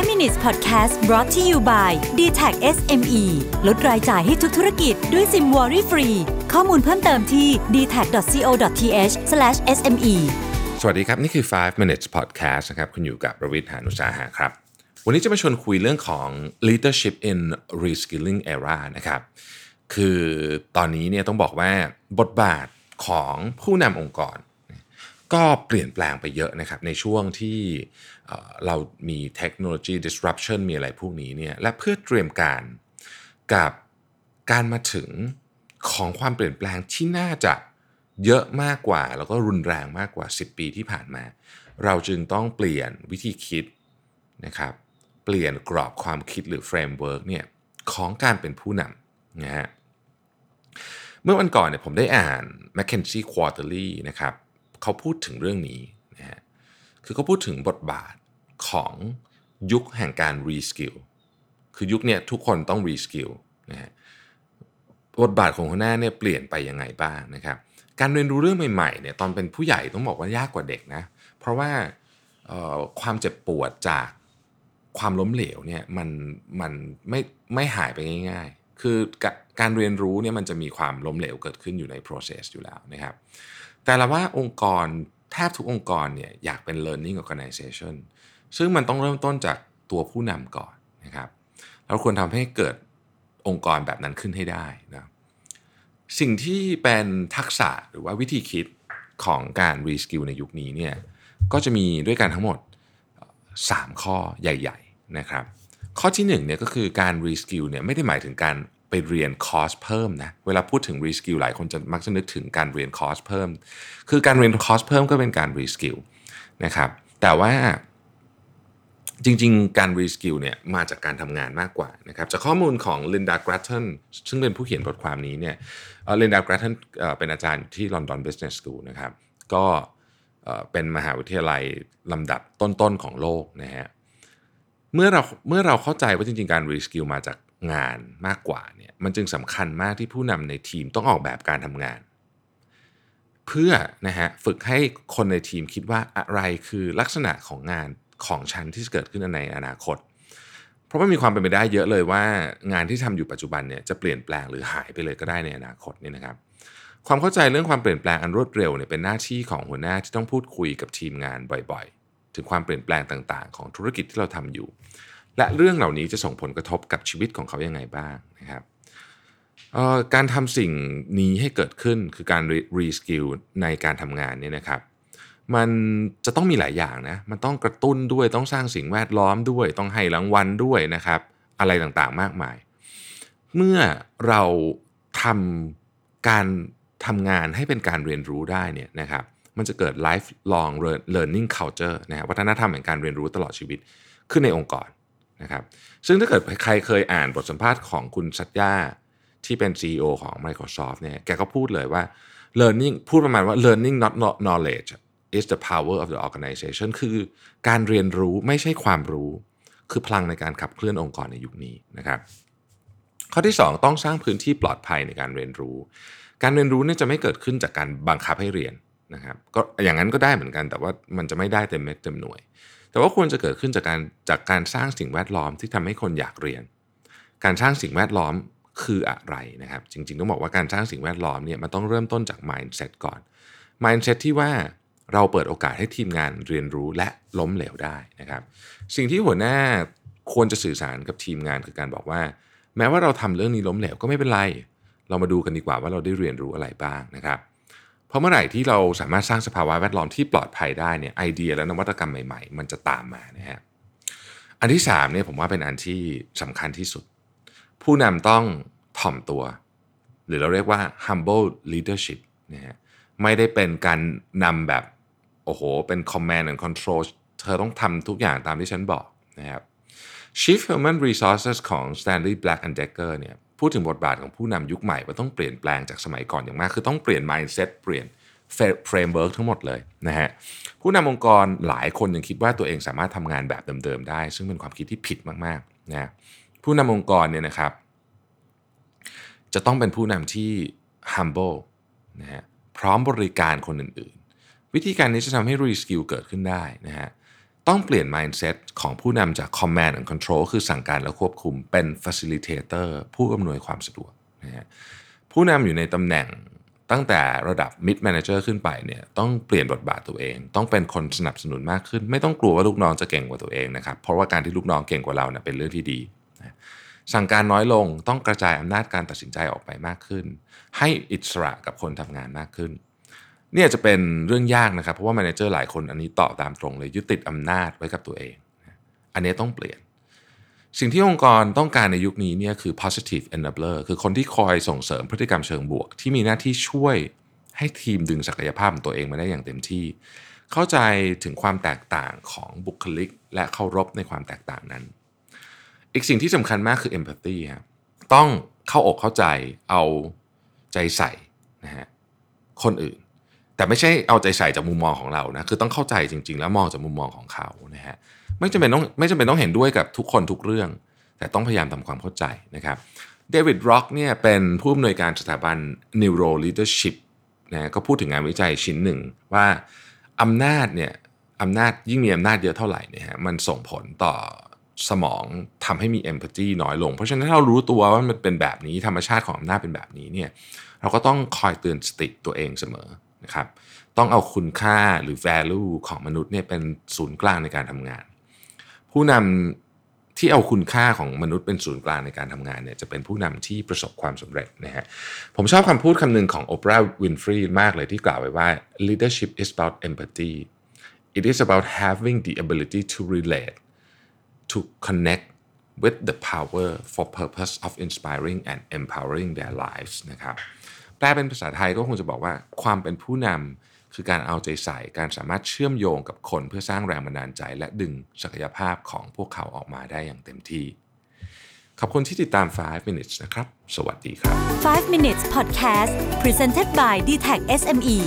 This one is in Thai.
5 minutes podcast brought to you by d t a c SME ลดรายจ่ายให้ทุกธุรกิจด้วยซิมวอรี่ฟรี ข้อมูลเพิ่มเติมที่ d t a c c o t h s m e สวัสดีครับ นี่คือ 5 minutes podcast นะครับ คุณอยู่กับประวิทยานุสาหะครับ วันนี้จะมาชวนคุยเรื่องของ leadership in reskilling era นะครับ คือตอนนี้เนี่ยต้องบอกว่าบทบาทของผู้นำองค์กร ก็เปลี่ยนแปลงไปเยอะนะครับในช่วงที่เรามีเทคโนโลยี disruption มีอะไรพวกนี้เนี่ยและเพื่อเตรียมการกับการมาถึงของความเปลี่ยนแปลงที่น่าจะเยอะมากกว่า แล้วก็รุนแรงมากกว่า 10 ปีที่ผ่านมา เราจึงต้องเปลี่ยนวิธีคิดนะครับเปลี่ยนกรอบความคิดหรือ framework เนี่ยของการเป็นผู้นำนะฮะเมื่อวันก่อนเนี่ยผมได้อ่าน McKinsey Quarterly นะครับ เขาพูดถึงเรื่องนี้นะฮะคือเขาพูดถึงบทบาทของยุคแห่งการ reskill คือยุคเนี้ยทุกคนต้อง reskill นะฮะบทบาทของหัวหน้าเนี่ยเปลี่ยนไปยังไงบ้างนะครับ การเรียนรู้เรื่องใหม่ๆเนี่ยตอนเป็นผู้ใหญ่ต้องบอกว่ายากกว่าเด็กนะเพราะว่าความเจ็บปวดจากความล้มเหลวเนี่ยมันมันไม่ไม่หายไปง่าย ๆ คือ การเรียนรู้เนี่ยมันจะมีความล้มเหลวเกิดขึ้นอยู่ใน process อยู่แล้วนะครับ แต่ละว่าองค์กรแทบทุกองค์กรเนี่ยอยากเป็น learning organization ซึ่งมันต้องเริ่มต้นจากตัวผู้นำก่อนนะครับเราควรทำให้เกิดองค์กรแบบนั้นขึ้นให้ได้นะสิ่งที่เป็นทักษะหรือว่าวิธีคิดของการ reskill ในยุคนี้เนี่ยก็จะมีด้วยกันทั้งหมด 3 ข้อใหญ่ ๆนะครับ ข้อที่1เนี่ยก็คือการ reskill เนี่ยไม่ได้หมายถึงการ ไปเรียนคอร์สเพิ่มนะ เวลาพูดถึง reskill หลายคนจะมักจะนึกถึงการเรียนคอร์สเพิ่ม คือการเรียนคอร์สเพิ่มก็เป็นการ reskill นะครับ แต่ว่าจริงๆ การ reskill เนี่ยมาจากการทำงานมากกว่านะครับ จากข้อมูลของ Linda Gratton ซึ่งเป็นผู้เขียนบทความนี้เนี่ยเอ่อ Linda Gratton เอ่อเป็นอาจารย์ที่ London Business School นะครับ ก็เป็นมหาวิทยาลัยลำดับต้นๆของโลกนะฮะเมื่อเราเมื่อเราเข้าใจว่าจริงๆ การ reskill มาจาก งานมากกว่าเนี่ยมันจึงสำคัญมากที่ผู้นำในทีมต้องออกแบบการทำงาน เพื่อนะฮะฝึกให้คนในทีมคิดว่าอะไรคือลักษณะของงานของฉันที่จะเกิดขึ้นในอนาคต เพราะว่ามีความเป็นไปได้เยอะเลยว่างานที่ทำอยู่ปัจจุบันเนี่ยจะเปลี่ยนแปลงหรือหายไปเลยก็ได้ในอนาคตเนี่ยนะครับ ความเข้าใจเรื่องความเปลี่ยนแปลงอันรวดเร็วเนี่ยเป็นหน้าที่ของหัวหน้าที่ต้องพูดคุยกับทีมงานบ่อยๆ ถึงความเปลี่ยนแปลงต่างๆ ของธุรกิจที่เราทำอยู่ และเรื่องเหล่านี้จะส่งผลกระทบกับชีวิตของเขายังไงบ้างนะครับการทำสิ่งนี้ให้เกิดขึ้นคือการรีสกิลในการทำงานเนี่ยนะครับมันจะต้องมีหลายอย่างนะ มันต้องกระตุ้นด้วย ต้องสร้างสิ่งแวดล้อมด้วย ต้องให้รางวัลด้วยนะครับ อะไรต่างๆ มากมาย เมื่อเราทำการทำงานให้เป็นการเรียนรู้ได้เนี่ยนะครับ มันจะเกิด lifelong learning culture นะฮะวัฒนธรรมแห่งการเรียนรู้ตลอดชีวิตขึ้นในองค์กร นะครับซึ่งถ้าเกิดใครเคยอ่านบทสัมภาษณ์ของคุณสัตยาที่เป็น CEO ของ Microsoft เนี่ยแกก็พูดเลยว่า learning พูดประมาณว่า learning not not knowledge is the power of the organization คือการเรียนรู้ไม่ใช่ความรู้ คือพลังในการขับเคลื่อนองค์กรในยุคนี้นะครับ ข้อที่ 2 ต้องสร้างพื้นที่ปลอดภัยในการเรียนรู้ การเรียนรู้เนี่ยจะไม่เกิดขึ้นจากการบังคับให้เรียนนะครับก็อย่างนั้นก็ได้เหมือนกันแต่ว่ามันจะไม่ได้เต็มเม็ดเต็มหน่วย แต่ว่าควรจะเกิดขึ้นจากการจากการสร้างสิ่งแวดล้อมที่ทำให้คนอยากเรียน การสร้างสิ่งแวดล้อมคืออะไรนะครับ จริงๆ ต้องบอกว่าการสร้างสิ่งแวดล้อมเนี่ยมันต้องเริ่มต้นจาก mindset ก่อน mindset ที่ว่าเราเปิดโอกาสให้ทีมงานเรียนรู้และล้มเหลวได้นะครับ สิ่งที่หัวหน้าควรจะสื่อสารกับทีมงานคือการบอกว่า แม้ว่าเราทำเรื่องนี้ล้มเหลวก็ไม่เป็นไร เรามาดูกันดีกว่าว่าเราได้เรียนรู้อะไรบ้างนะครับ เพราะเมื่อไหร่ที่เราสามารถสร้างสภาวะแวดล้อมที่ปลอดภัยได้เนี่ยไอเดียและนวัตกรรมใหม่ๆ มันจะตามมานะฮะอันที่3เนี่ยผมว่าเป็นอันที่สำคัญที่สุด ผู้นำต้องถ่อมตัว หรือเราเรียกว่า humble leadership นะฮะไม่ได้เป็นการนำแบบโอ้โห เป็น command and control เธอต้องทำทุกอย่างตามที่ฉันบอกนะครับ Chief Human Resources ของ Stanley Black and Decker เนี่ย พูดถึงบทบาทของผู้นำยุคใหม่ว่าต้องเปลี่ยนแปลงจากสมัยก่อนอย่างมาก คือต้องเปลี่ยน mindset เปลี่ยน framework ทั้งหมดเลยนะฮะผู้นำองค์กรหลายคนยังคิดว่าตัวเองสามารถทำงานแบบเดิมๆได้ ซึ่งเป็นความคิดที่ผิดมากๆนะผู้นำองค์กรเนี่ยนะครับ จะต้องเป็นผู้นำที่ humble นะฮะพร้อมบริการคนอื่นๆ วิธีการนี้จะทำให้ reskill เกิดขึ้นได้นะฮะ ต้องเปลี่ยน mindset ของผู้นำจาก command and control คือสั่งการและควบคุมเป็น facilitator ผู้อำนวยความสะดวกนะฮะผู้นำอยู่ในตำแหน่งตั้งแต่ระดับ mid manager ขึ้นไปเนี่ยต้องเปลี่ยนบทบาทตัวเอง ต้องเป็นคนสนับสนุนมากขึ้น ไม่ต้องกลัวว่าลูกน้องจะเก่งกว่าตัวเองนะครับเพราะว่าการที่ลูกน้องเก่งกว่าเราเนี่ยเป็นเรื่องที่ดีนะสั่งการน้อยลงต้องกระจายอำนาจการตัดสินใจออกไปมากขึ้น ให้อิสระกับคนทำงานมากขึ้น เนี่ยจะเป็นเรื่องยากนะครับ เพราะว่า manager หลายคนอันนี้ตอบตามตรงเลยยึดติดอำนาจไว้กับตัวเอง อันนี้ต้องเปลี่ยน สิ่งที่องค์กรต้องการในยุคนี้เนี่ยคือ positive enabler คือคนที่คอยส่งเสริมพฤติกรรมเชิงบวก ที่มีหน้าที่ช่วยให้ทีมดึงศักยภาพของตัวเองมาได้อย่างเต็มที่ เข้าใจถึงความแตกต่างของบุคลิก และเคารพในความแตกต่างนั้น อีกสิ่งที่สำคัญมากคือ empathy ครับต้องเข้าอกเข้าใจเอาใจใส่นะฮะคนอื่น แต่ไม่ใช่เอาใจใส่จากมุมมองของเรานะคือต้องเข้าใจจริง ๆ แล้วมองจากมุมมองของเขานะฮะไม่จำเป็นต้องไม่จำเป็นต้องเห็นด้วยกับทุกคนทุกเรื่อง แต่ต้องพยายามทำความเข้าใจนะครับเดวิดร็อกเนี่ยเป็นผู้อำนวยการสถาบัน Neuro Leadership นะก็พูดถึงงานวิจัยชิ้นหนึ่งว่าอำนาจเนี่ยอำนาจยิ่งมีอำนาจเยอะเท่าไหร่เนี่ยฮะมันส่งผลต่อสมองทำให้มี empathy น้อยลง เพราะฉะนั้นถ้าเรารู้ตัวว่ามันเป็นแบบนี้ธรรมชาติของอำนาจเป็นแบบนี้เนี่ยเราก็ต้องคอยเตือนสติตัวเองเสมอ นะครับต้องเอาคุณค่าหรือ value ของมนุษย์เนี่ยเป็นศูนย์กลางในการทำงาน ผู้นำที่เอาคุณค่าของมนุษย์เป็นศูนย์กลางในการทำงานเนี่ยจะเป็นผู้นำที่ประสบความสำเร็จนะฮะผมชอบคำพูดคำหนึ่งของโอปราห์วินฟรีมากเลยที่กล่าวไว้ว่า leadership is about empathy it is about having the ability to relate to connect with the power for purpose of inspiring and empowering their lives นะครับ แปลเป็นภาษาไทยก็คงจะบอกว่า ความเป็นผู้นำคือการเอาใจใส่การสามารถเชื่อมโยงกับคนเพื่อสร้างแรงบันดาลใจ และดึงศักยภาพของพวกเขาออกมาได้อย่างเต็มที่ ขอบคุณที่ติดตาม 5 minutes นะครับ สวัสดีครับ 5 minutes podcast presented by d t e c h SME